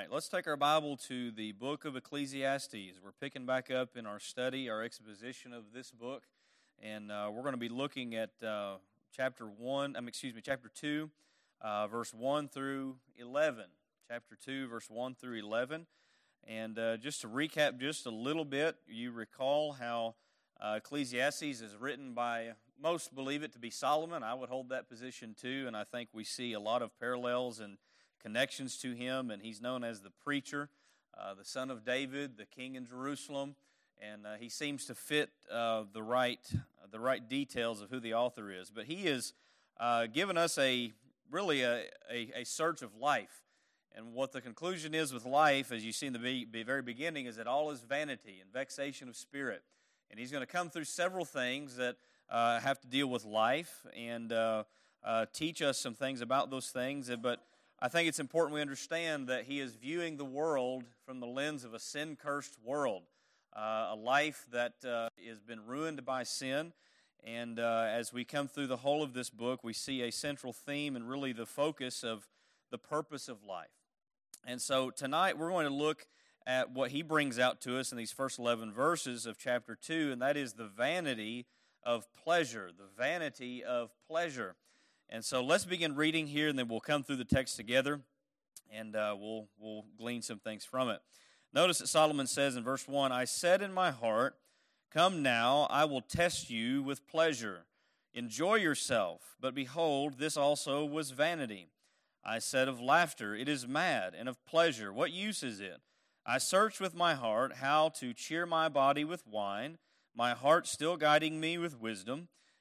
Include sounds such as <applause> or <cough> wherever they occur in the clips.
right, let's take our Bible to the book of Ecclesiastes. We're picking back up in our study, our exposition of this book, and uh, we're going to be looking at uh, chapter 1, um, excuse me, chapter 2, uh, verse 1 through 11. Chapter 2, verse 1 through 11. And uh, just to recap just a little bit, you recall how uh, Ecclesiastes is written by, most believe it to be Solomon. I would hold that position too, and I think we see a lot of parallels and connections to him, and he's known as the preacher, uh, the son of David, the king in Jerusalem, and uh, he seems to fit uh, the right the right details of who the author is. But he has uh, given us a really a, a, a, search of life, and what the conclusion is with life, as you see in the be, be very beginning, is that all is vanity and vexation of spirit. And he's going to come through several things that uh, have to deal with life and uh, teach us some things about those things, but I think it's important we understand that he is viewing the world from the lens of a sin cursed world, uh, a life that uh, has been ruined by sin. And uh, as we come through the whole of this book, we see a central theme and really the focus of the purpose of life. And so tonight we're going to look at what he brings out to us in these first 11 verses of chapter 2, and that is the vanity of pleasure. The vanity of pleasure. And so let's begin reading here, and then we'll come through the text together, and uh, we'll, we'll glean some things from it. Notice that Solomon says in verse 1 I said in my heart, Come now, I will test you with pleasure. Enjoy yourself. But behold, this also was vanity. I said of laughter, It is mad, and of pleasure, what use is it? I searched with my heart how to cheer my body with wine, my heart still guiding me with wisdom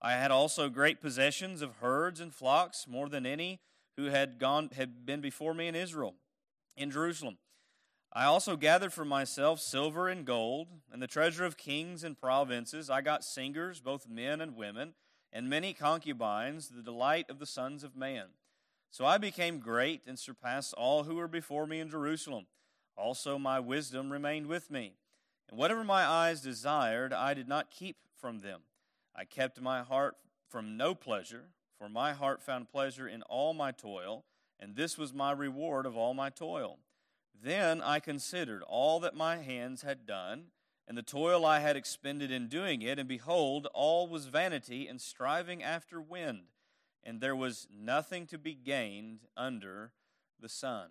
I had also great possessions of herds and flocks, more than any who had gone had been before me in Israel, in Jerusalem. I also gathered for myself silver and gold, and the treasure of kings and provinces. I got singers, both men and women, and many concubines, the delight of the sons of man. So I became great and surpassed all who were before me in Jerusalem. Also, my wisdom remained with me. And whatever my eyes desired, I did not keep from them. I kept my heart from no pleasure, for my heart found pleasure in all my toil, and this was my reward of all my toil. Then I considered all that my hands had done, and the toil I had expended in doing it, and behold, all was vanity and striving after wind, and there was nothing to be gained under the sun.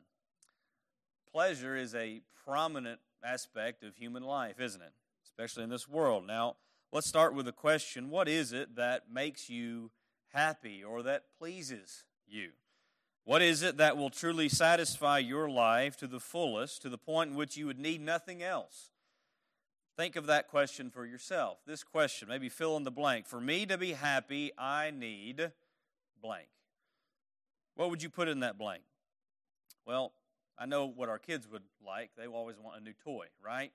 Pleasure is a prominent aspect of human life, isn't it? Especially in this world. Now, Let's start with a question What is it that makes you happy or that pleases you? What is it that will truly satisfy your life to the fullest, to the point in which you would need nothing else? Think of that question for yourself. This question, maybe fill in the blank. For me to be happy, I need blank. What would you put in that blank? Well, I know what our kids would like. They always want a new toy, right?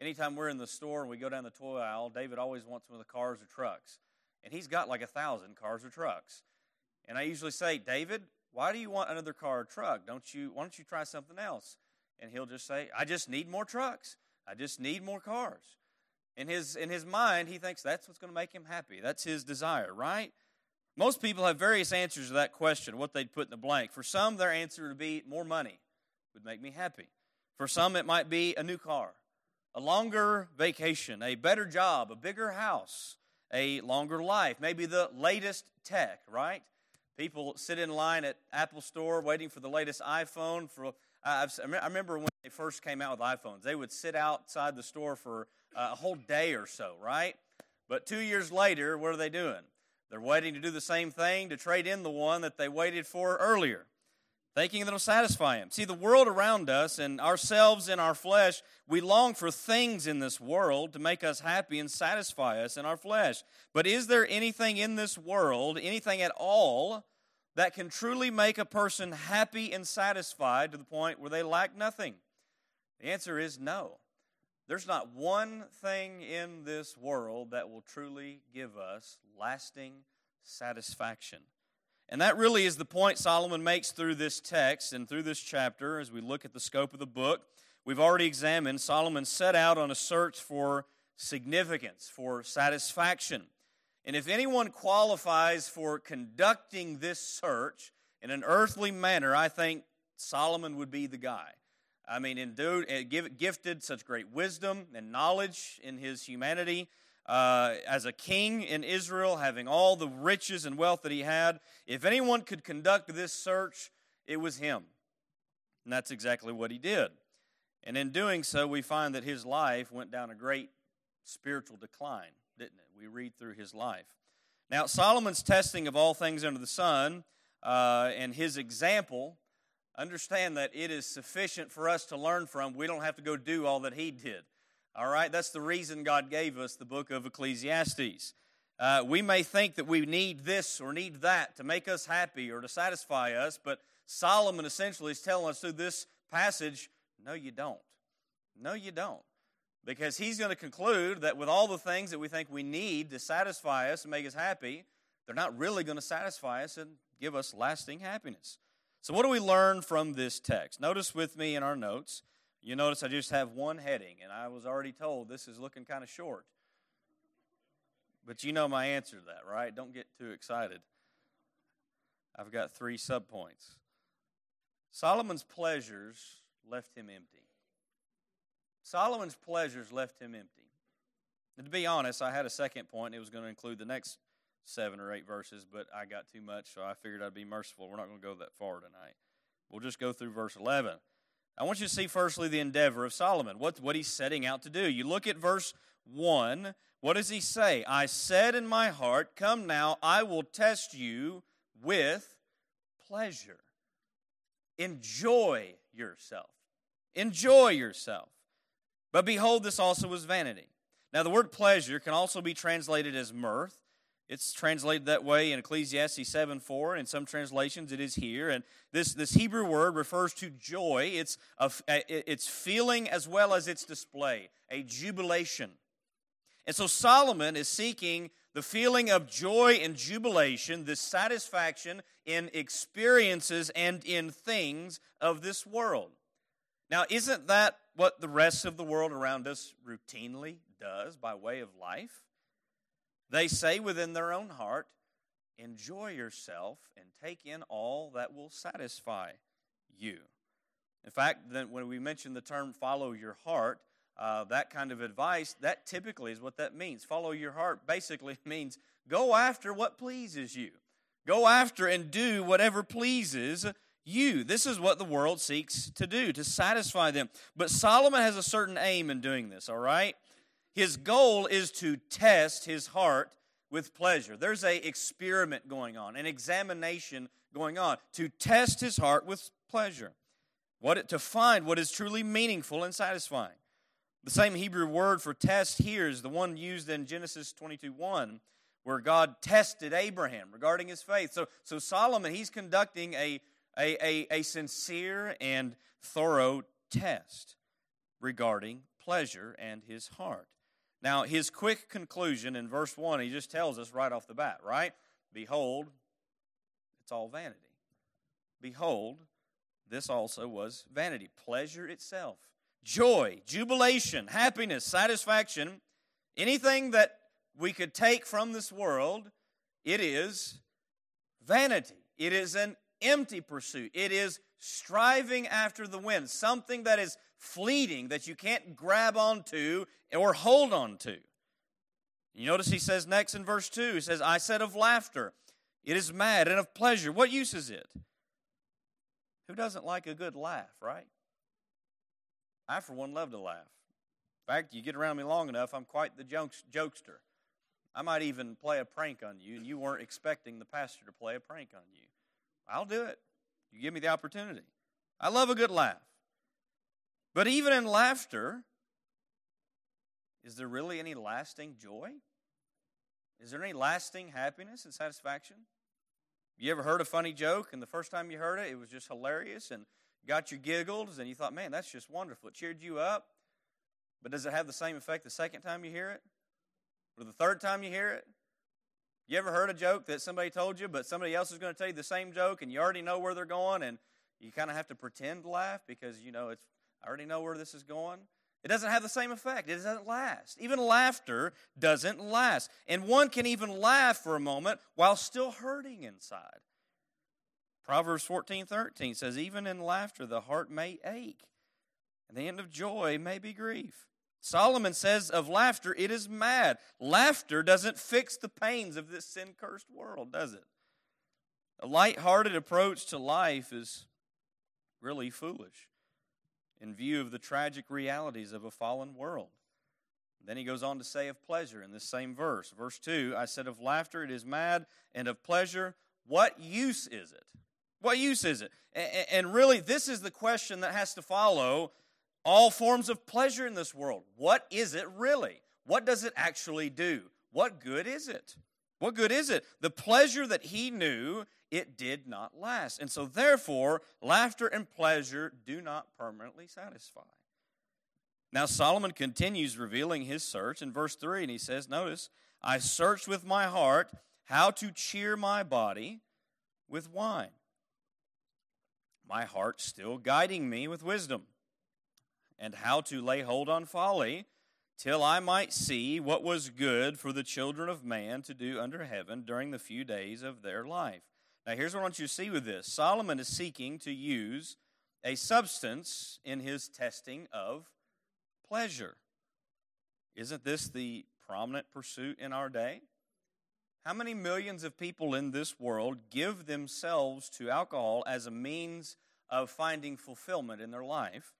Anytime we're in the store and we go down the toy aisle, David always wants one of the cars or trucks. And he's got like a thousand cars or trucks. And I usually say, David, why do you want another car or truck? Don't you why don't you try something else? And he'll just say, I just need more trucks. I just need more cars. In his in his mind, he thinks that's what's going to make him happy. That's his desire, right? Most people have various answers to that question, what they'd put in the blank. For some, their answer would be more money would make me happy. For some, it might be a new car a longer vacation, a better job, a bigger house, a longer life, maybe the latest tech, right? People sit in line at Apple Store waiting for the latest iPhone. For I remember when they first came out with iPhones, they would sit outside the store for uh, a whole day or so, right? But two years later, what are they doing? They're waiting to do the same thing to trade in the one that they waited for earlier thinking that it'll satisfy him. See, the world around us and ourselves in our flesh, we long for things in this world to make us happy and satisfy us in our flesh. But is there anything in this world, anything at all, that can truly make a person happy and satisfied to the point where they lack nothing? The answer is no. There's not one thing in this world that will truly give us lasting satisfaction. And that really is the point Solomon makes through this text and through this chapter as we look at the scope of the book. We've already examined Solomon set out on a search for significance, for satisfaction. And if anyone qualifies for conducting this search in an earthly manner, I think Solomon would be the guy. I mean, endued, eh, gifted such great wisdom and knowledge in his humanity. Uh, as a king in Israel, having all the riches and wealth that he had, if anyone could conduct this search, it was him. And that's exactly what he did. And in doing so, we find that his life went down a great spiritual decline, didn't it? We read through his life. Now, Solomon's testing of all things under the sun uh, and his example understand that it is sufficient for us to learn from. We don't have to go do all that he did. All right? That's the reason God gave us the book of Ecclesiastes. Uh, we may think that we need this or need that to make us happy or to satisfy us, but Solomon essentially is telling us through this passage no, you don't. No, you don't. Because he's going to conclude that with all the things that we think we need to satisfy us and make us happy, they're not really going to satisfy us and give us lasting happiness. So, what do we learn from this text? Notice with me in our notes, you notice I just have one heading, and I was already told this is looking kind of short. But you know my answer to that, right? Don't get too excited. I've got three subpoints. Solomon's pleasures left him empty. Solomon's pleasures left him empty. And to be honest, I had a second point. It was going to include the next seven or eight verses, but I got too much, so I figured I'd be merciful. We're not going to go that far tonight. We'll just go through verse 11. I want you to see, firstly, the endeavor of Solomon, what, what he's setting out to do. You look at verse 1. What does he say? I said in my heart, Come now, I will test you with pleasure. Enjoy yourself. Enjoy yourself. But behold, this also was vanity. Now, the word pleasure can also be translated as mirth. It's translated that way in Ecclesiastes 7 4. In some translations, it is here. And this, this Hebrew word refers to joy. It's, a, it's feeling as well as its display, a jubilation. And so Solomon is seeking the feeling of joy and jubilation, this satisfaction in experiences and in things of this world. Now, isn't that what the rest of the world around us routinely does by way of life? They say within their own heart, enjoy yourself and take in all that will satisfy you. In fact, then when we mention the term follow your heart, uh, that kind of advice, that typically is what that means. Follow your heart basically <laughs> means go after what pleases you. Go after and do whatever pleases you. This is what the world seeks to do, to satisfy them. But Solomon has a certain aim in doing this, all right? His goal is to test his heart with pleasure. There's a experiment going on, an examination going on to test his heart with pleasure. What to find what is truly meaningful and satisfying. The same Hebrew word for test here is the one used in Genesis 22 1, where God tested Abraham regarding his faith. So, so Solomon, he's conducting a, a, a, a sincere and thorough test regarding pleasure and his heart. Now, his quick conclusion in verse 1, he just tells us right off the bat, right? Behold, it's all vanity. Behold, this also was vanity, pleasure itself, joy, jubilation, happiness, satisfaction, anything that we could take from this world, it is vanity. It is an empty pursuit. It is striving after the wind, something that is fleeting that you can't grab onto or hold on to. You notice he says next in verse 2, he says, I said of laughter, it is mad, and of pleasure, what use is it? Who doesn't like a good laugh, right? I, for one, love to laugh. In fact, you get around me long enough, I'm quite the jokester. I might even play a prank on you, and you weren't expecting the pastor to play a prank on you. I'll do it. You give me the opportunity. I love a good laugh. But even in laughter, is there really any lasting joy? Is there any lasting happiness and satisfaction? You ever heard a funny joke and the first time you heard it, it was just hilarious and got your giggles and you thought, man, that's just wonderful. It cheered you up. But does it have the same effect the second time you hear it? Or the third time you hear it? You ever heard a joke that somebody told you, but somebody else is going to tell you the same joke and you already know where they're going and you kind of have to pretend to laugh because you know it's I already know where this is going? It doesn't have the same effect. It doesn't last. Even laughter doesn't last. And one can even laugh for a moment while still hurting inside. Proverbs 14 13 says, Even in laughter, the heart may ache, and the end of joy may be grief. Solomon says of laughter, it is mad. Laughter doesn't fix the pains of this sin cursed world, does it? A light-hearted approach to life is really foolish in view of the tragic realities of a fallen world. Then he goes on to say of pleasure in this same verse. Verse 2 I said, Of laughter it is mad, and of pleasure, what use is it? What use is it? And really, this is the question that has to follow all forms of pleasure in this world. What is it really? What does it actually do? What good is it? What good is it? The pleasure that he knew, it did not last. And so, therefore, laughter and pleasure do not permanently satisfy. Now, Solomon continues revealing his search in verse 3, and he says, Notice, I searched with my heart how to cheer my body with wine. My heart still guiding me with wisdom, and how to lay hold on folly till I might see what was good for the children of man to do under heaven during the few days of their life. Now, here's what I want you to see with this Solomon is seeking to use a substance in his testing of pleasure. Isn't this the prominent pursuit in our day? How many millions of people in this world give themselves to alcohol as a means of finding fulfillment in their life?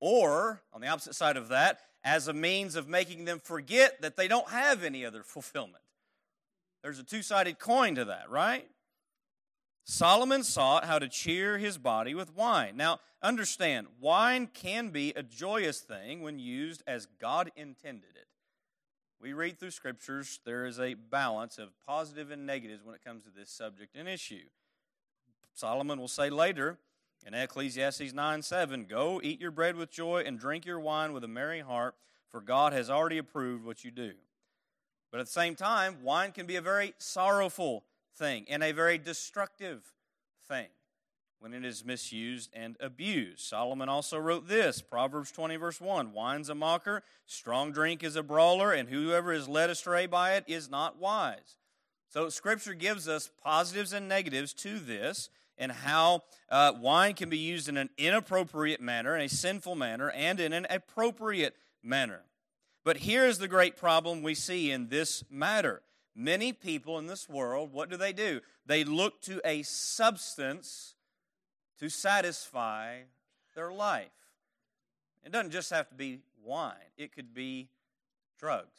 Or, on the opposite side of that, as a means of making them forget that they don't have any other fulfillment. There's a two sided coin to that, right? Solomon sought how to cheer his body with wine. Now, understand, wine can be a joyous thing when used as God intended it. We read through scriptures, there is a balance of positive and negatives when it comes to this subject and issue. Solomon will say later in Ecclesiastes 9 7, Go eat your bread with joy and drink your wine with a merry heart, for God has already approved what you do. But at the same time, wine can be a very sorrowful thing and a very destructive thing when it is misused and abused. Solomon also wrote this Proverbs 20, verse 1 Wine's a mocker, strong drink is a brawler, and whoever is led astray by it is not wise. So, Scripture gives us positives and negatives to this and how uh, wine can be used in an inappropriate manner, in a sinful manner, and in an appropriate manner. But here's the great problem we see in this matter. Many people in this world, what do they do? They look to a substance to satisfy their life. It doesn't just have to be wine, it could be drugs.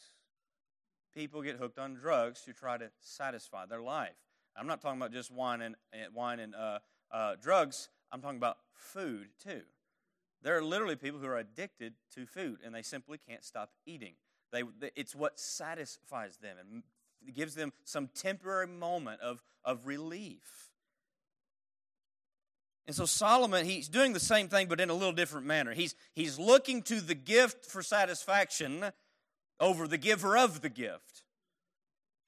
People get hooked on drugs to try to satisfy their life. I'm not talking about just wine and, wine and uh, uh, drugs. I'm talking about food too. There are literally people who are addicted to food and they simply can't stop eating. They, it's what satisfies them and gives them some temporary moment of, of relief. And so Solomon, he's doing the same thing, but in a little different manner. He's, he's looking to the gift for satisfaction over the giver of the gift.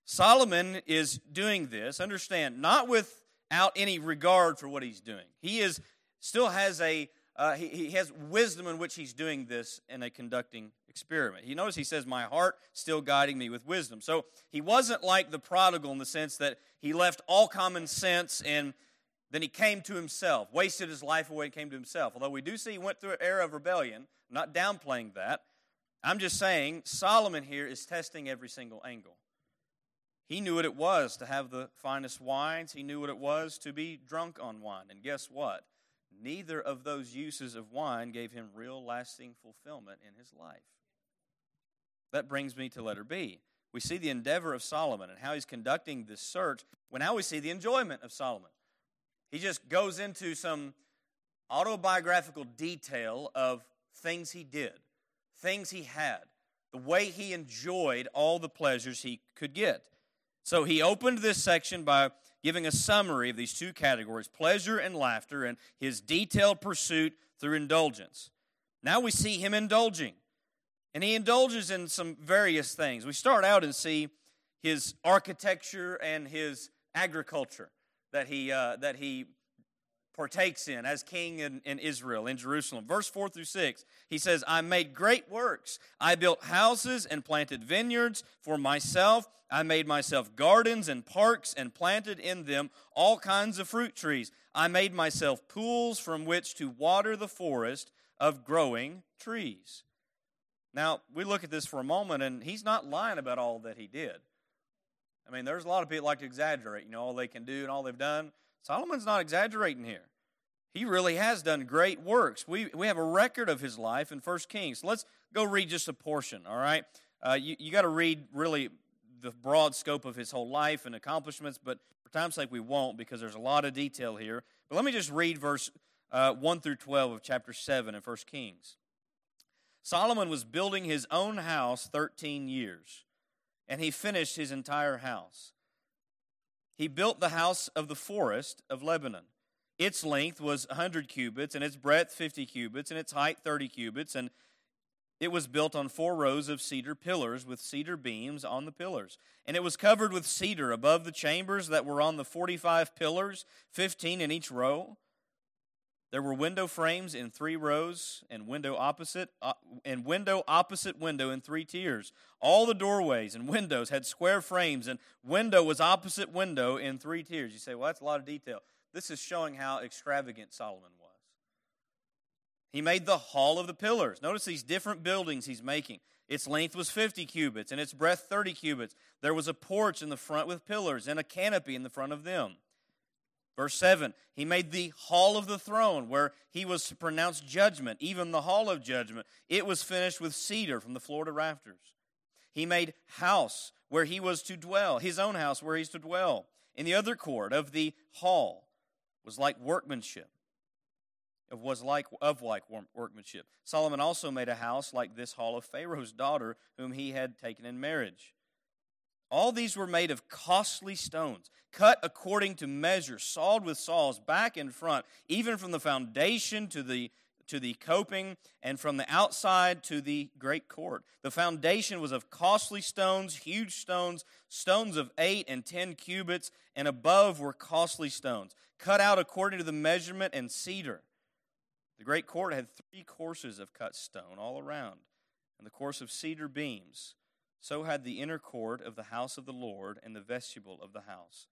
Solomon is doing this, understand, not without any regard for what he's doing. He is still has a uh, he, he has wisdom in which he's doing this in a conducting experiment. He notice he says, My heart still guiding me with wisdom. So he wasn't like the prodigal in the sense that he left all common sense and then he came to himself, wasted his life away and came to himself. Although we do see he went through an era of rebellion, not downplaying that. I'm just saying Solomon here is testing every single angle. He knew what it was to have the finest wines. He knew what it was to be drunk on wine. And guess what? Neither of those uses of wine gave him real lasting fulfillment in his life. That brings me to letter B. We see the endeavor of Solomon and how he's conducting this search. When now we see the enjoyment of Solomon. He just goes into some autobiographical detail of things he did, things he had, the way he enjoyed all the pleasures he could get. So he opened this section by giving a summary of these two categories pleasure and laughter, and his detailed pursuit through indulgence. Now we see him indulging. And he indulges in some various things. We start out and see his architecture and his agriculture that he, uh, that he partakes in as king in, in, Israel, in Jerusalem. Verse 4 through 6, he says, I made great works. I built houses and planted vineyards for myself. I made myself gardens and parks and planted in them all kinds of fruit trees. I made myself pools from which to water the forest of growing trees. Now, we look at this for a moment, and he's not lying about all that he did. I mean, there's a lot of people like to exaggerate, you know, all they can do and all they've done. Solomon's not exaggerating here. He really has done great works. We, we have a record of his life in First Kings. Let's go read just a portion, all right? Uh, you you got to read really the broad scope of his whole life and accomplishments, but for time's sake, we won't because there's a lot of detail here. But let me just read verse uh, 1 through 12 of chapter 7 in First Kings. Solomon was building his own house 13 years, and he finished his entire house. He built the house of the forest of Lebanon. Its length was 100 cubits, and its breadth 50 cubits, and its height 30 cubits, and it was built on four rows of cedar pillars with cedar beams on the pillars. And it was covered with cedar above the chambers that were on the 45 pillars, 15 in each row. There were window frames in three rows, and window opposite uh, and window opposite window in three tiers. All the doorways and windows had square frames, and window was opposite window in three tiers. You say, well, that's a lot of detail. This is showing how extravagant Solomon was. He made the hall of the pillars. Notice these different buildings he's making. Its length was 50 cubits, and its breadth 30 cubits. There was a porch in the front with pillars, and a canopy in the front of them. Verse 7 He made the hall of the throne where he was to pronounce judgment, even the hall of judgment. It was finished with cedar from the floor to rafters. He made house where he was to dwell, his own house where he's to dwell. In the other court of the hall was like workmanship. It was like of like workmanship. Solomon also made a house like this hall of Pharaoh's daughter, whom he had taken in marriage. All these were made of costly stones, cut according to measure, sawed with saws back and front, even from the foundation to the to the coping and from the outside to the great court. The foundation was of costly stones, huge stones, stones of 8 and 10 cubits, and above were costly stones, cut out according to the measurement and cedar. The great court had three courses of cut stone all around, and the course of cedar beams. So had the inner court of the house of the Lord and the vestibule of the house.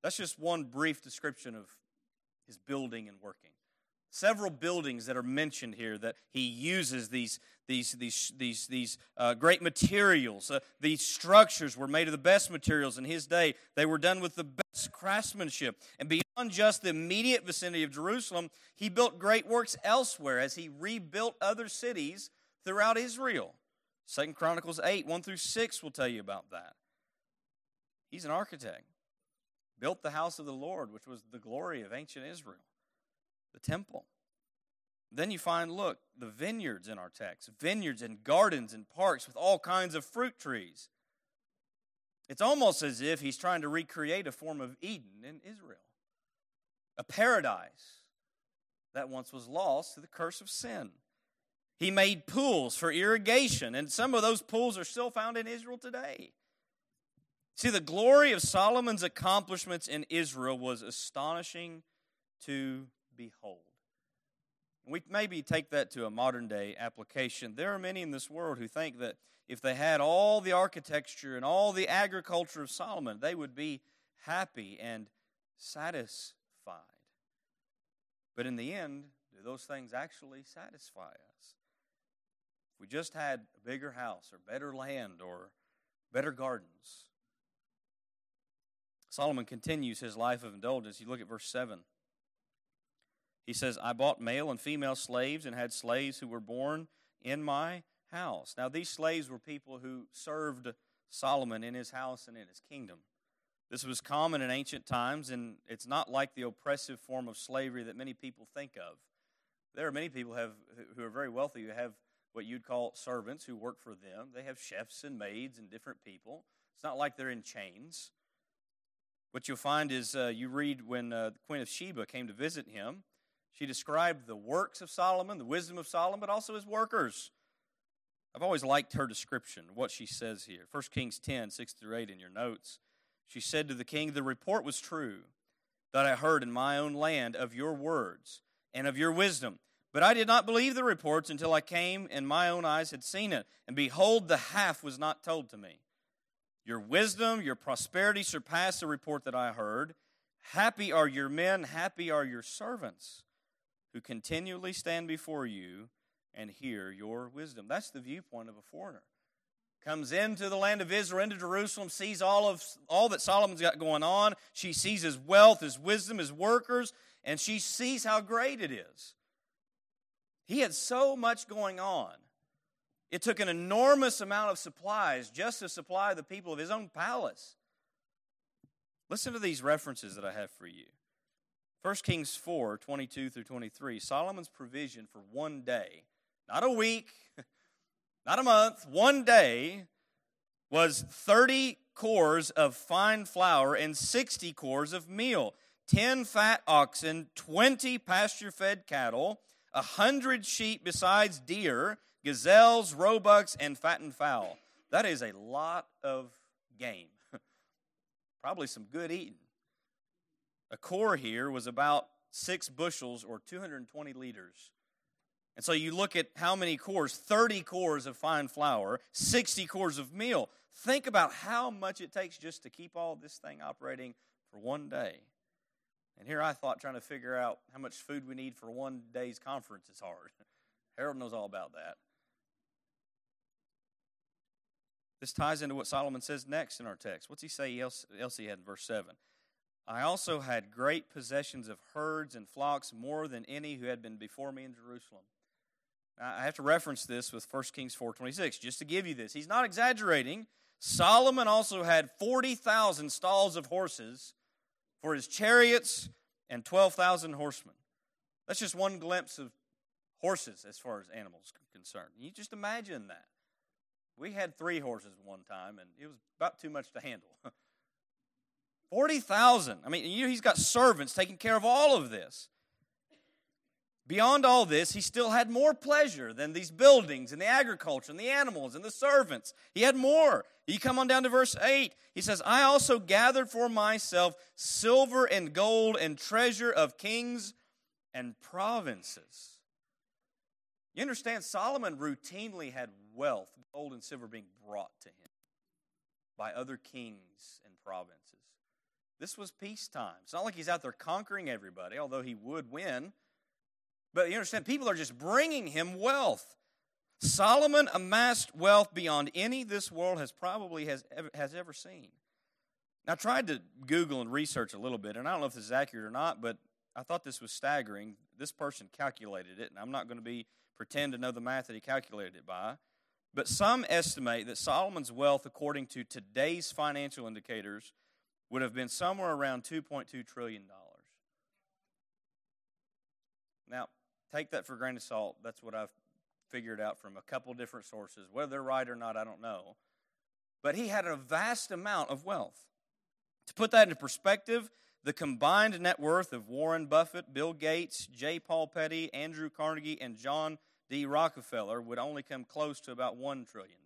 That's just one brief description of his building and working. Several buildings that are mentioned here that he uses these, these, these, these, these uh, great materials. Uh, these structures were made of the best materials in his day. They were done with the best craftsmanship. And beyond just the immediate vicinity of Jerusalem, he built great works elsewhere as he rebuilt other cities throughout Israel. Second Chronicles 8, 1 through 6 will tell you about that. He's an architect. Built the house of the Lord, which was the glory of ancient Israel, the temple. Then you find, look, the vineyards in our text vineyards and gardens and parks with all kinds of fruit trees. It's almost as if he's trying to recreate a form of Eden in Israel, a paradise that once was lost to the curse of sin. He made pools for irrigation, and some of those pools are still found in Israel today. See, the glory of Solomon's accomplishments in Israel was astonishing to behold. We maybe take that to a modern day application. There are many in this world who think that if they had all the architecture and all the agriculture of Solomon, they would be happy and satisfied. But in the end, do those things actually satisfy us? We just had a bigger house or better land or better gardens. Solomon continues his life of indulgence. You look at verse 7. He says, I bought male and female slaves and had slaves who were born in my house. Now, these slaves were people who served Solomon in his house and in his kingdom. This was common in ancient times, and it's not like the oppressive form of slavery that many people think of. There are many people have, who are very wealthy who have what you'd call servants who work for them. They have chefs and maids and different people. It's not like they're in chains. What you'll find is uh, you read when uh, the Queen of Sheba came to visit him, she described the works of Solomon, the wisdom of Solomon, but also his workers. I've always liked her description, what she says here. 1 Kings 10, 6 through 8 in your notes. She said to the king, The report was true that I heard in my own land of your words and of your wisdom. But I did not believe the reports until I came and my own eyes had seen it. And behold, the half was not told to me. Your wisdom, your prosperity surpassed the report that I heard. Happy are your men, happy are your servants who continually stand before you and hear your wisdom. That's the viewpoint of a foreigner. Comes into the land of Israel, into Jerusalem, sees all of all that Solomon's got going on. She sees his wealth, his wisdom, his workers, and she sees how great it is. He had so much going on. It took an enormous amount of supplies just to supply the people of his own palace. Listen to these references that I have for you. 1 Kings 4 22 through 23. Solomon's provision for one day not a week, <laughs> not a month, one day was 30 cors of fine flour and 60 cors of meal, 10 fat oxen, 20 pasture fed cattle, 100 sheep besides deer, gazelles, roebucks, and fattened fowl. That is a lot of game. <laughs> Probably some good eating. A cor here was about six bushels or 220 liters. And so you look at how many cors 30 cors of fine flour, 60 cors of meal. Think about how much it takes just to keep all this thing operating for one day. And here I thought trying to figure out how much food we need for one day's conference is hard. <laughs> Harold knows all about that. This ties into what Solomon says next in our text. What's he say else, he had in verse 7? I also had great possessions of herds and flocks, more than any who had been before me in Jerusalem. I have to reference this with 1 Kings 4.26, just to give you this. He's not exaggerating. Solomon also had 40,000 stalls of horses for his chariots and 12,000 horsemen. That's just one glimpse of horses as far as animals are concerned. You just imagine that. We had three horses one time, and it was about too much to handle. <laughs> 40,000. I mean, you he's got servants taking care of all of this. Beyond all this, he still had more pleasure than these buildings and the agriculture and the animals and the servants. He had more. You come on down to verse 8. He says, I also gathered for myself silver and gold and treasure of kings and provinces. You understand, Solomon routinely had wealth, gold and silver being brought to him by other kings and provinces. This was peacetime. It's not like he's out there conquering everybody, although he would win. But you understand, people are just bringing him wealth. Solomon amassed wealth beyond any this world has probably has ever, has ever seen. Now, I tried to Google and research a little bit, and I don't know if this is accurate or not, but I thought this was staggering. This person calculated it, and I'm not going to be pretend to know the math that he calculated it by. But some estimate that Solomon's wealth, according to today's financial indicators, would have been somewhere around $2.2 trillion. Now, take that for grain of salt. That's what I've figured out from a couple different sources. Whether they're right or not, I don't know. But he had a vast amount of wealth. To put that into perspective, the combined net worth of Warren Buffett, Bill Gates, J. Paul Getty, Andrew Carnegie, and John D. Rockefeller would only come close to about $1 trillion.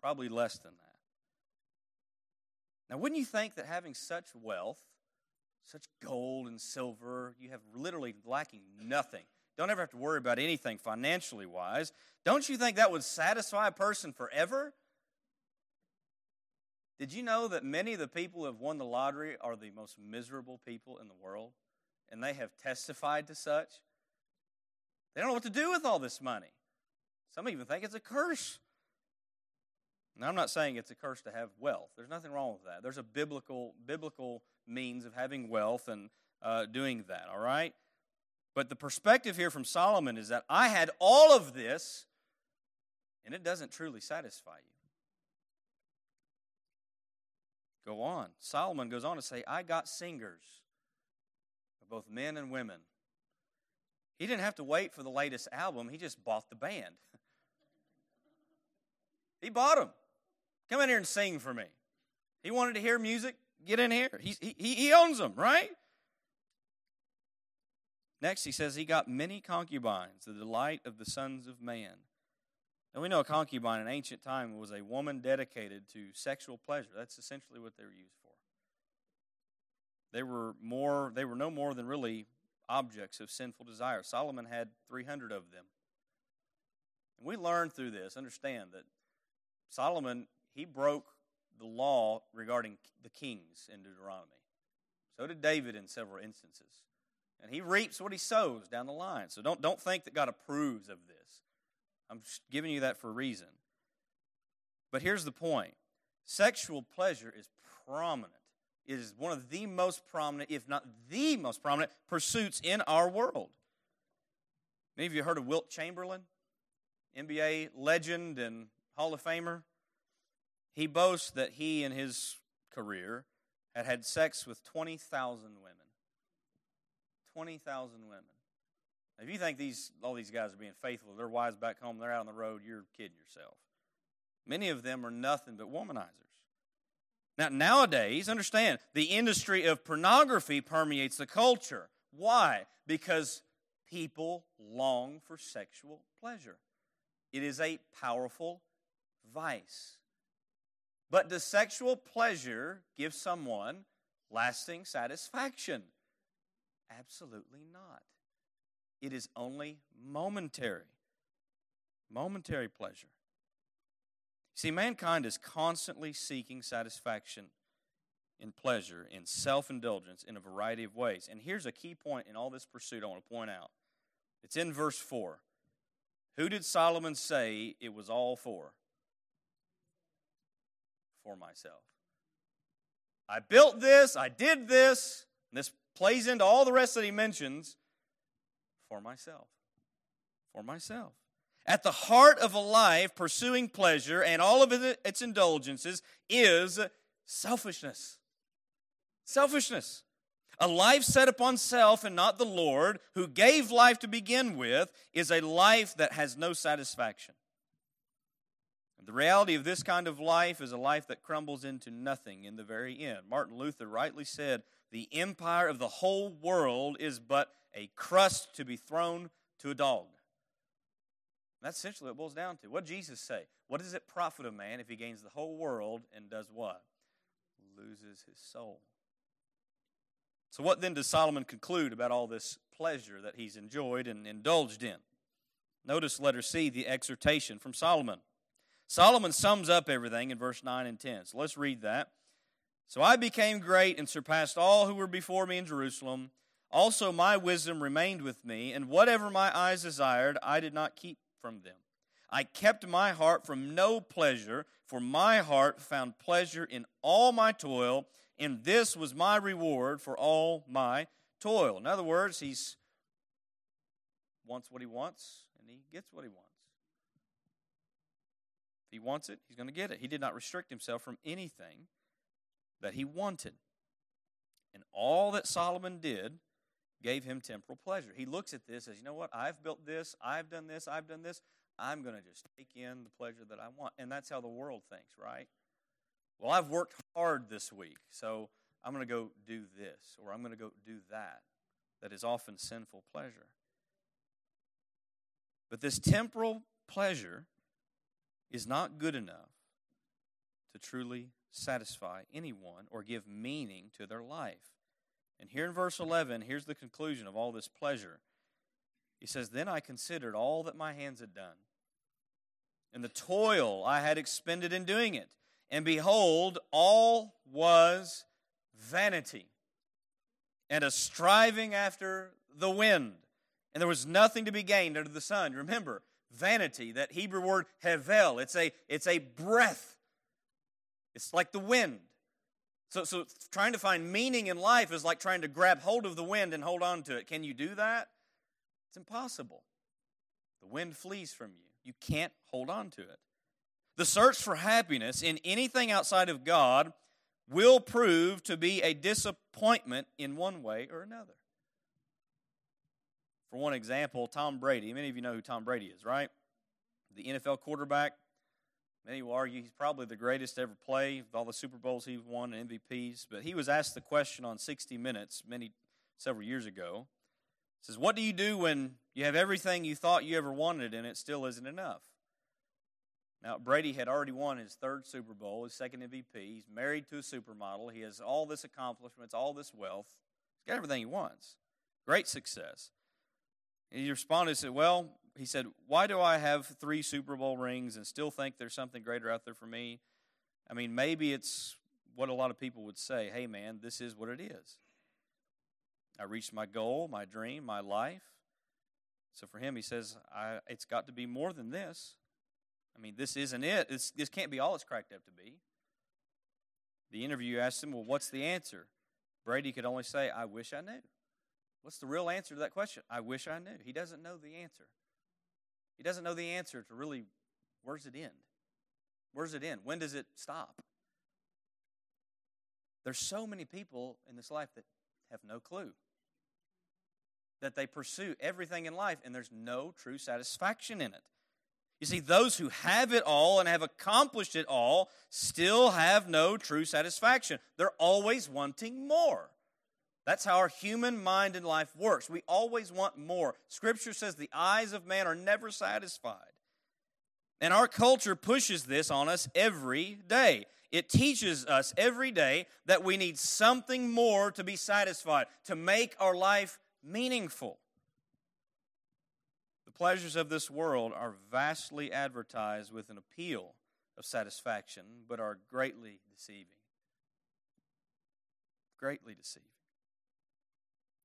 Probably less than that. Now, wouldn't you think that having such wealth such gold and silver. You have literally lacking nothing. Don't ever have to worry about anything financially wise. Don't you think that would satisfy a person forever? Did you know that many of the people who have won the lottery are the most miserable people in the world? And they have testified to such. They don't know what to do with all this money. Some even think it's a curse. Now, I'm not saying it's a curse to have wealth. There's nothing wrong with that. There's a biblical biblical means of having wealth and uh, doing that, all right? But the perspective here from Solomon is that I had all of this, and it doesn't truly satisfy you. Go on. Solomon goes on to say, I got singers, both men and women. He didn't have to wait for the latest album, he just bought the band. <laughs> he bought them. Come in here and sing for me. He wanted to hear music get in here. He, he, he owns them, right? Next, he says he got many concubines, the delight of the sons of man. And we know a concubine in ancient time was a woman dedicated to sexual pleasure. That's essentially what they were used for. They were more they were no more than really objects of sinful desire. Solomon had 300 of them. And we learn through this, understand that Solomon, he broke the law regarding the kings in Deuteronomy. So did David in several instances. And he reaps what he sows down the line. So don't, don't think that God approves of this. I'm giving you that for a reason. But here's the point sexual pleasure is prominent. It is one of the most prominent, if not the most prominent, pursuits in our world. Many of you heard of Wilt Chamberlain, NBA legend and Hall of Famer? He boasts that he, in his career, had had sex with 20,000 women. 20,000 women. If you think these all these guys are being faithful their wives back home, they're out on the road, you're kidding yourself. Many of them are nothing but womanizers. Now, nowadays, understand, the industry of pornography permeates the culture. Why? Because people long for sexual pleasure. It is a powerful vice. But does sexual pleasure give someone lasting satisfaction? Absolutely not. It is only momentary. Momentary pleasure. See, mankind is constantly seeking satisfaction in pleasure, in self indulgence, in a variety of ways. And here's a key point in all this pursuit I want to point out it's in verse 4. Who did Solomon say it was all for? For myself. I built this, I did this. this plays into all the rest that he mentions for myself. For myself. At the heart of a life pursuing pleasure and all of its indulgences is selfishness. Selfishness. A life set upon self and not the Lord, who gave life to begin with, is a life that has no satisfaction. The reality of this kind of life is a life that crumbles into nothing in the very end. Martin Luther rightly said, The empire of the whole world is but a crust to be thrown to a dog. That's essentially what it boils down to. What did Jesus say? What does it profit a man if he gains the whole world and does what? Loses his soul. So, what then does Solomon conclude about all this pleasure that he's enjoyed and indulged in? Notice letter C, the exhortation from Solomon. Solomon sums up everything in verse 9 and 10. So let's read that. So I became great and surpassed all who were before me in Jerusalem. Also, my wisdom remained with me, and whatever my eyes desired, I did not keep from them. I kept my heart from no pleasure, for my heart found pleasure in all my toil, and this was my reward for all my toil. In other words, he wants what he wants, and he gets what he wants. He wants it, he's going to get it. He did not restrict himself from anything that he wanted. And all that Solomon did gave him temporal pleasure. He looks at this as, you know what? I've built this, I've done this, I've done this. I'm going to just take in the pleasure that I want. And that's how the world thinks, right? Well, I've worked hard this week, so I'm going to go do this, or I'm going to go do that. That is often sinful pleasure. But this temporal pleasure is not good enough to truly satisfy anyone or give meaning to their life. And here in verse 11, here's the conclusion of all this pleasure. He says, Then I considered all that my hands had done, and the toil I had expended in doing it. And behold, all was vanity and a striving after the wind. And there was nothing to be gained under the sun. Remember, vanity, that Hebrew word hevel, it's a, it's a breath. It's like the wind. So, so trying to find meaning in life is like trying to grab hold of the wind and hold on to it. Can you do that? It's impossible. The wind flees from you. You can't hold on to it. The search for happiness in anything outside of God will prove to be a disappointment in one way or another. For one example, Tom Brady. Many of you know who Tom Brady is, right? The NFL quarterback Many will argue he's probably the greatest to ever play with all the Super Bowls he's won and MVPs. But he was asked the question on 60 Minutes many several years ago. He says, "What do you do when you have everything you thought you ever wanted and it still isn't enough?" Now, Brady had already won his third Super Bowl, his second MVP. He's married to a supermodel. He has all this accomplishments, all this wealth. He's got everything he wants. Great success. And he responded and said, Well, he said, Why do I have three Super Bowl rings and still think there's something greater out there for me? I mean, maybe it's what a lot of people would say hey, man, this is what it is. I reached my goal, my dream, my life. So for him, he says, it's got to be more than this. I mean, this isn't it. This, this can't be all it's cracked up to be. The interview asked him, Well, what's the answer? Brady could only say, I wish I knew. What's the real answer to that question? I wish I knew. He doesn't know the answer. He doesn't know the answer to really where's it end? Where's it end? When does it stop? There's so many people in this life that have no clue. That they pursue everything in life and there's no true satisfaction in it. You see, those who have it all and have accomplished it all still have no true satisfaction. They're always wanting more. That's how our human mind and life works. We always want more. Scripture says the eyes of man are never satisfied. And our culture pushes this on us every day. It teaches us every day that we need something more to be satisfied, to make our life meaningful. The pleasures of this world are vastly advertised with an appeal of satisfaction, but are greatly deceiving. Greatly deceiving.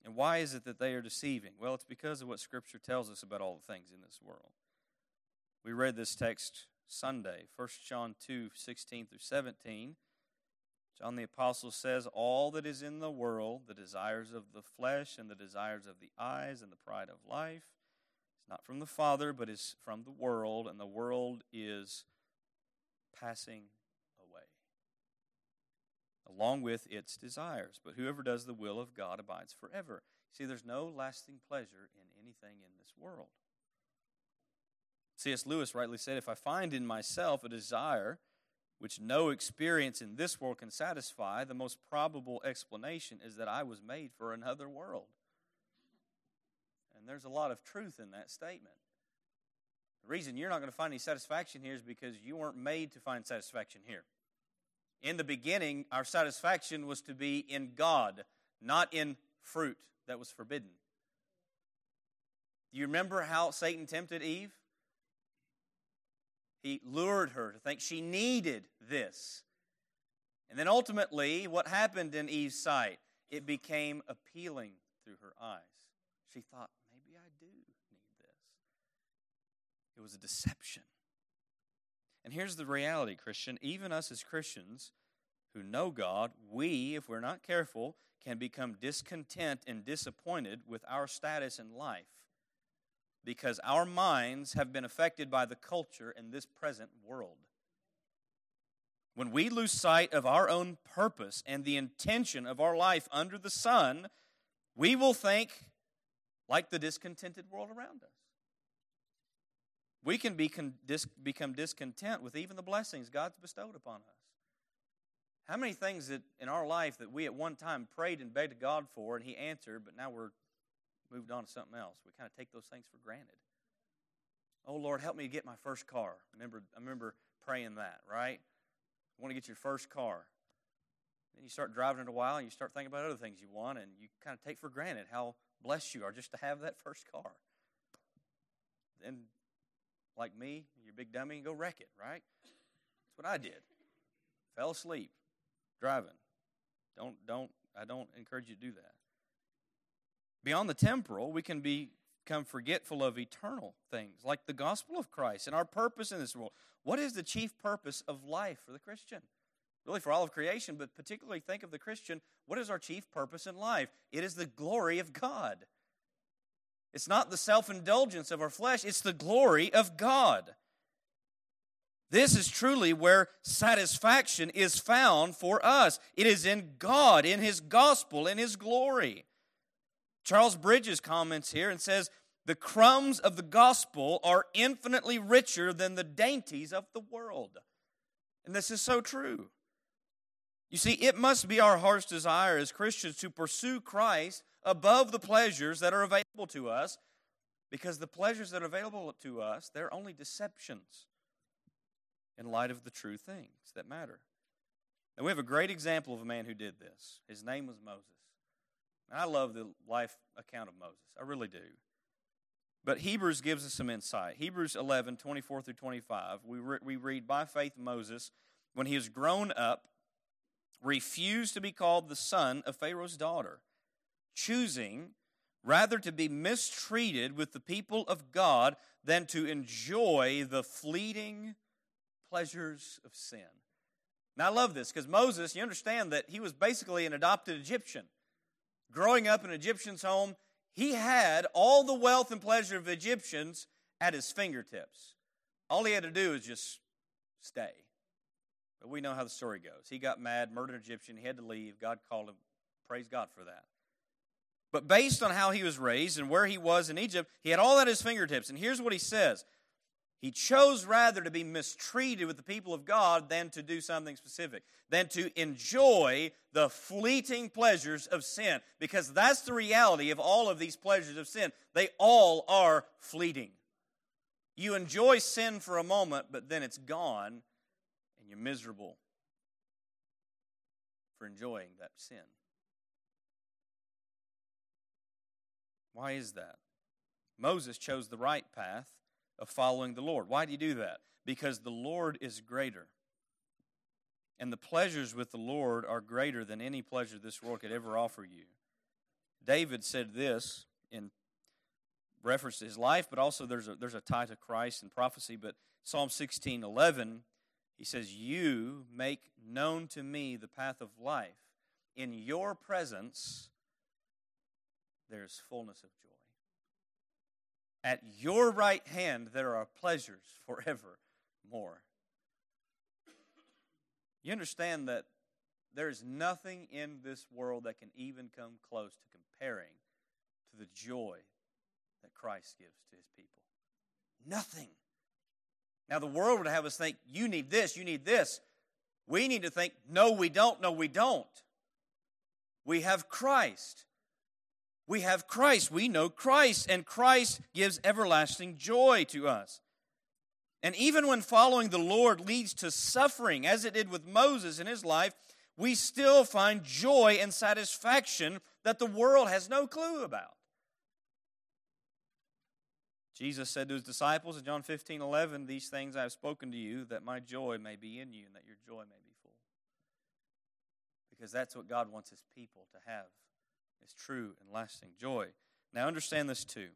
And why is it that they are deceiving? Well, it's because of what Scripture tells us about all the things in this world. We read this text Sunday, 1 John 2 16 through 17. John the Apostle says, All that is in the world, the desires of the flesh and the desires of the eyes and the pride of life, is not from the Father, but is from the world, and the world is passing along with its desires. But whoever does the will of God abides forever. See, there's no lasting pleasure in anything in this world. C.S. Lewis rightly said if I find in myself a desire which no experience in this world can satisfy, the most probable explanation is that I was made for another world. And there's a lot of truth in that statement. The reason you're not going to find any satisfaction here is because you weren't made to find satisfaction here. In the beginning, our satisfaction was to be in God, not in fruit that was forbidden. Do you remember how Satan tempted Eve? He lured her to think she needed this. And then ultimately, what happened in Eve's sight? It became appealing through her eyes. She thought, maybe I do need this. It was a deception. And here's the reality, Christian. Even us as Christians who know God, we, if we're not careful, can become discontent and disappointed with our status in life because our minds have been affected by the culture in this present world. When we lose sight of our own purpose and the intention of our life under the sun, we will think like the discontented world around us. We can be con- dis- become discontent with even the blessings God's bestowed upon us. How many things that in our life that we at one time prayed and begged to God for and He answered, but now we're moved on to something else? We kind of take those things for granted. Oh Lord, help me get my first car. Remember, I remember praying that, right? You want to get your first car. Then you start driving it a while and you start thinking about other things you want, and you kind of take for granted how blessed you are just to have that first car. Then, like me, you're a big dummy, and go wreck it, right? That's what I did. Fell asleep driving. Don't don't I don't encourage you to do that. Beyond the temporal, we can be become forgetful of eternal things, like the gospel of Christ and our purpose in this world. What is the chief purpose of life for the Christian? Really, for all of creation, but particularly think of the Christian. What is our chief purpose in life? It is the glory of God. It's not the self indulgence of our flesh, it's the glory of God. This is truly where satisfaction is found for us. It is in God, in His gospel, in His glory. Charles Bridges comments here and says, The crumbs of the gospel are infinitely richer than the dainties of the world. And this is so true. You see, it must be our heart's desire as Christians to pursue Christ above the pleasures that are available to us because the pleasures that are available to us, they're only deceptions. in light of the true things that matter. And we have a great example of a man who did this. His name was Moses. And I love the life account of Moses. I really do. But Hebrews gives us some insight. Hebrews 11, 24 through 25, we, re- we read, By faith, Moses, when he was grown up, refused to be called the son of Pharaoh's daughter, choosing rather to be mistreated with the people of God than to enjoy the fleeting pleasures of sin. Now, I love this because Moses, you understand that he was basically an adopted Egyptian. Growing up in an Egyptian's home, he had all the wealth and pleasure of Egyptians at his fingertips. All he had to do was just stay. But we know how the story goes. He got mad, murdered an Egyptian, he had to leave. God called him. Praise God for that. But based on how he was raised and where he was in Egypt, he had all at his fingertips. And here's what he says He chose rather to be mistreated with the people of God than to do something specific, than to enjoy the fleeting pleasures of sin. Because that's the reality of all of these pleasures of sin. They all are fleeting. You enjoy sin for a moment, but then it's gone, you're miserable for enjoying that sin. Why is that? Moses chose the right path of following the Lord. Why do you do that? Because the Lord is greater. And the pleasures with the Lord are greater than any pleasure this world could ever offer you. David said this in reference to his life, but also there's a, there's a tie to Christ and prophecy. But Psalm 16 11, he says, You make known to me the path of life. In your presence there is fullness of joy. At your right hand there are pleasures forevermore. You understand that there is nothing in this world that can even come close to comparing to the joy that Christ gives to his people. Nothing. Now, the world would have us think, you need this, you need this. We need to think, no, we don't, no, we don't. We have Christ. We have Christ. We know Christ, and Christ gives everlasting joy to us. And even when following the Lord leads to suffering, as it did with Moses in his life, we still find joy and satisfaction that the world has no clue about. Jesus said to his disciples in John 15 11, These things I have spoken to you, that my joy may be in you, and that your joy may be full. Because that's what God wants his people to have is true and lasting joy. Now, understand this too.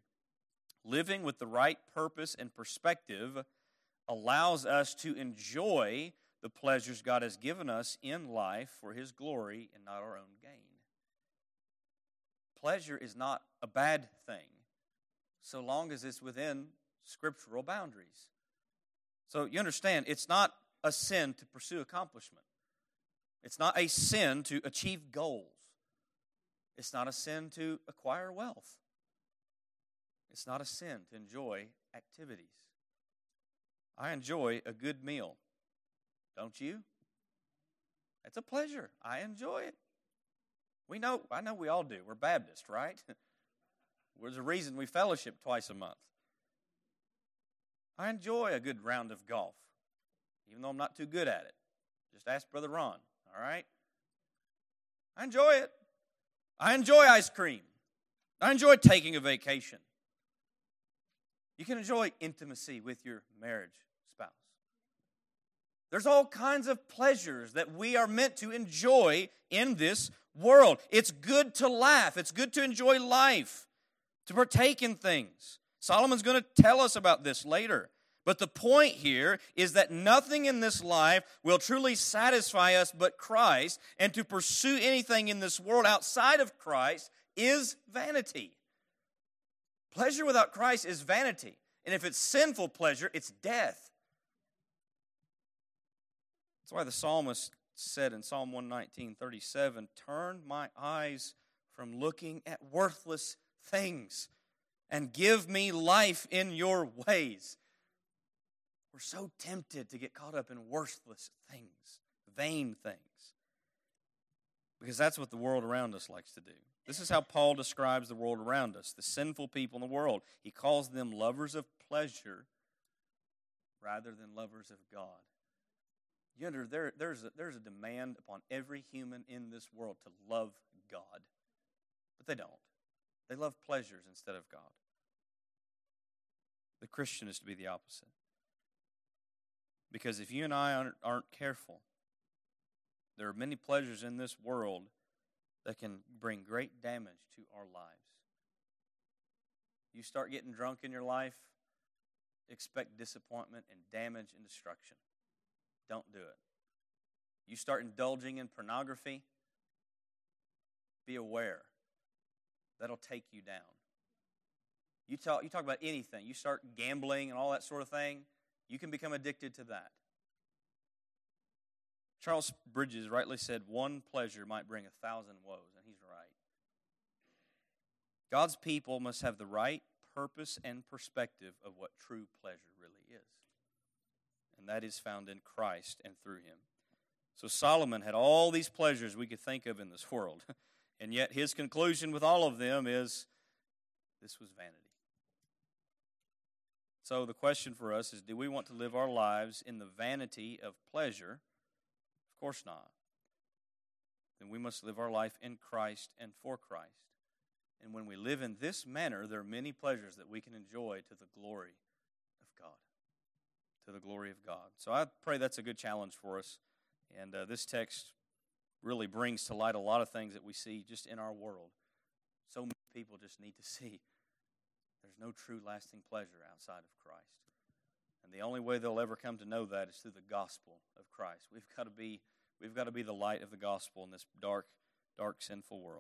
Living with the right purpose and perspective allows us to enjoy the pleasures God has given us in life for His glory and not our own gain. Pleasure is not a bad thing so long as it's within scriptural boundaries. So you understand, it's not a sin to pursue accomplishment, it's not a sin to achieve goals. It's not a sin to acquire wealth. It's not a sin to enjoy activities. I enjoy a good meal. Don't you? It's a pleasure. I enjoy it. We know, I know we all do. We're Baptist, right? <laughs> There's a reason we fellowship twice a month. I enjoy a good round of golf, even though I'm not too good at it. Just ask Brother Ron, all right? I enjoy it. I enjoy ice cream. I enjoy taking a vacation. You can enjoy intimacy with your marriage spouse. There's all kinds of pleasures that we are meant to enjoy in this world. It's good to laugh, it's good to enjoy life, to partake in things. Solomon's going to tell us about this later. But the point here is that nothing in this life will truly satisfy us but Christ, and to pursue anything in this world outside of Christ is vanity. Pleasure without Christ is vanity. And if it's sinful pleasure, it's death. That's why the psalmist said in Psalm 119, 37, Turn my eyes from looking at worthless things and give me life in your ways. We're so tempted to get caught up in worthless things, vain things, because that's what the world around us likes to do. This is how Paul describes the world around us the sinful people in the world. He calls them lovers of pleasure rather than lovers of God. You under, there, there's, a, there's a demand upon every human in this world to love God. But they don't. They love pleasures instead of God. The Christian is to be the opposite. Because if you and I aren't, aren't careful, there are many pleasures in this world that can bring great damage to our lives. You start getting drunk in your life, expect disappointment and damage and destruction. Don't do it. You start indulging in pornography, be aware. That'll take you down. You talk, you talk about anything, you start gambling and all that sort of thing, you can become addicted to that. Charles Bridges rightly said, one pleasure might bring a thousand woes, and he's right. God's people must have the right purpose and perspective of what true pleasure really is. And that is found in Christ and through him. So Solomon had all these pleasures we could think of in this world. <laughs> And yet his conclusion with all of them is this was vanity. So the question for us is do we want to live our lives in the vanity of pleasure? Of course not. Then we must live our life in Christ and for Christ. And when we live in this manner, there are many pleasures that we can enjoy to the glory of God. To the glory of God. So I pray that's a good challenge for us. And uh, this text really brings to light a lot of things that we see just in our world. So many people just need to <laughs> see there's no true lasting pleasure outside of Christ. And the only way they'll ever come to know that is through the gospel of Christ. We've got to be we've got to be the light of the gospel in this dark dark sinful world.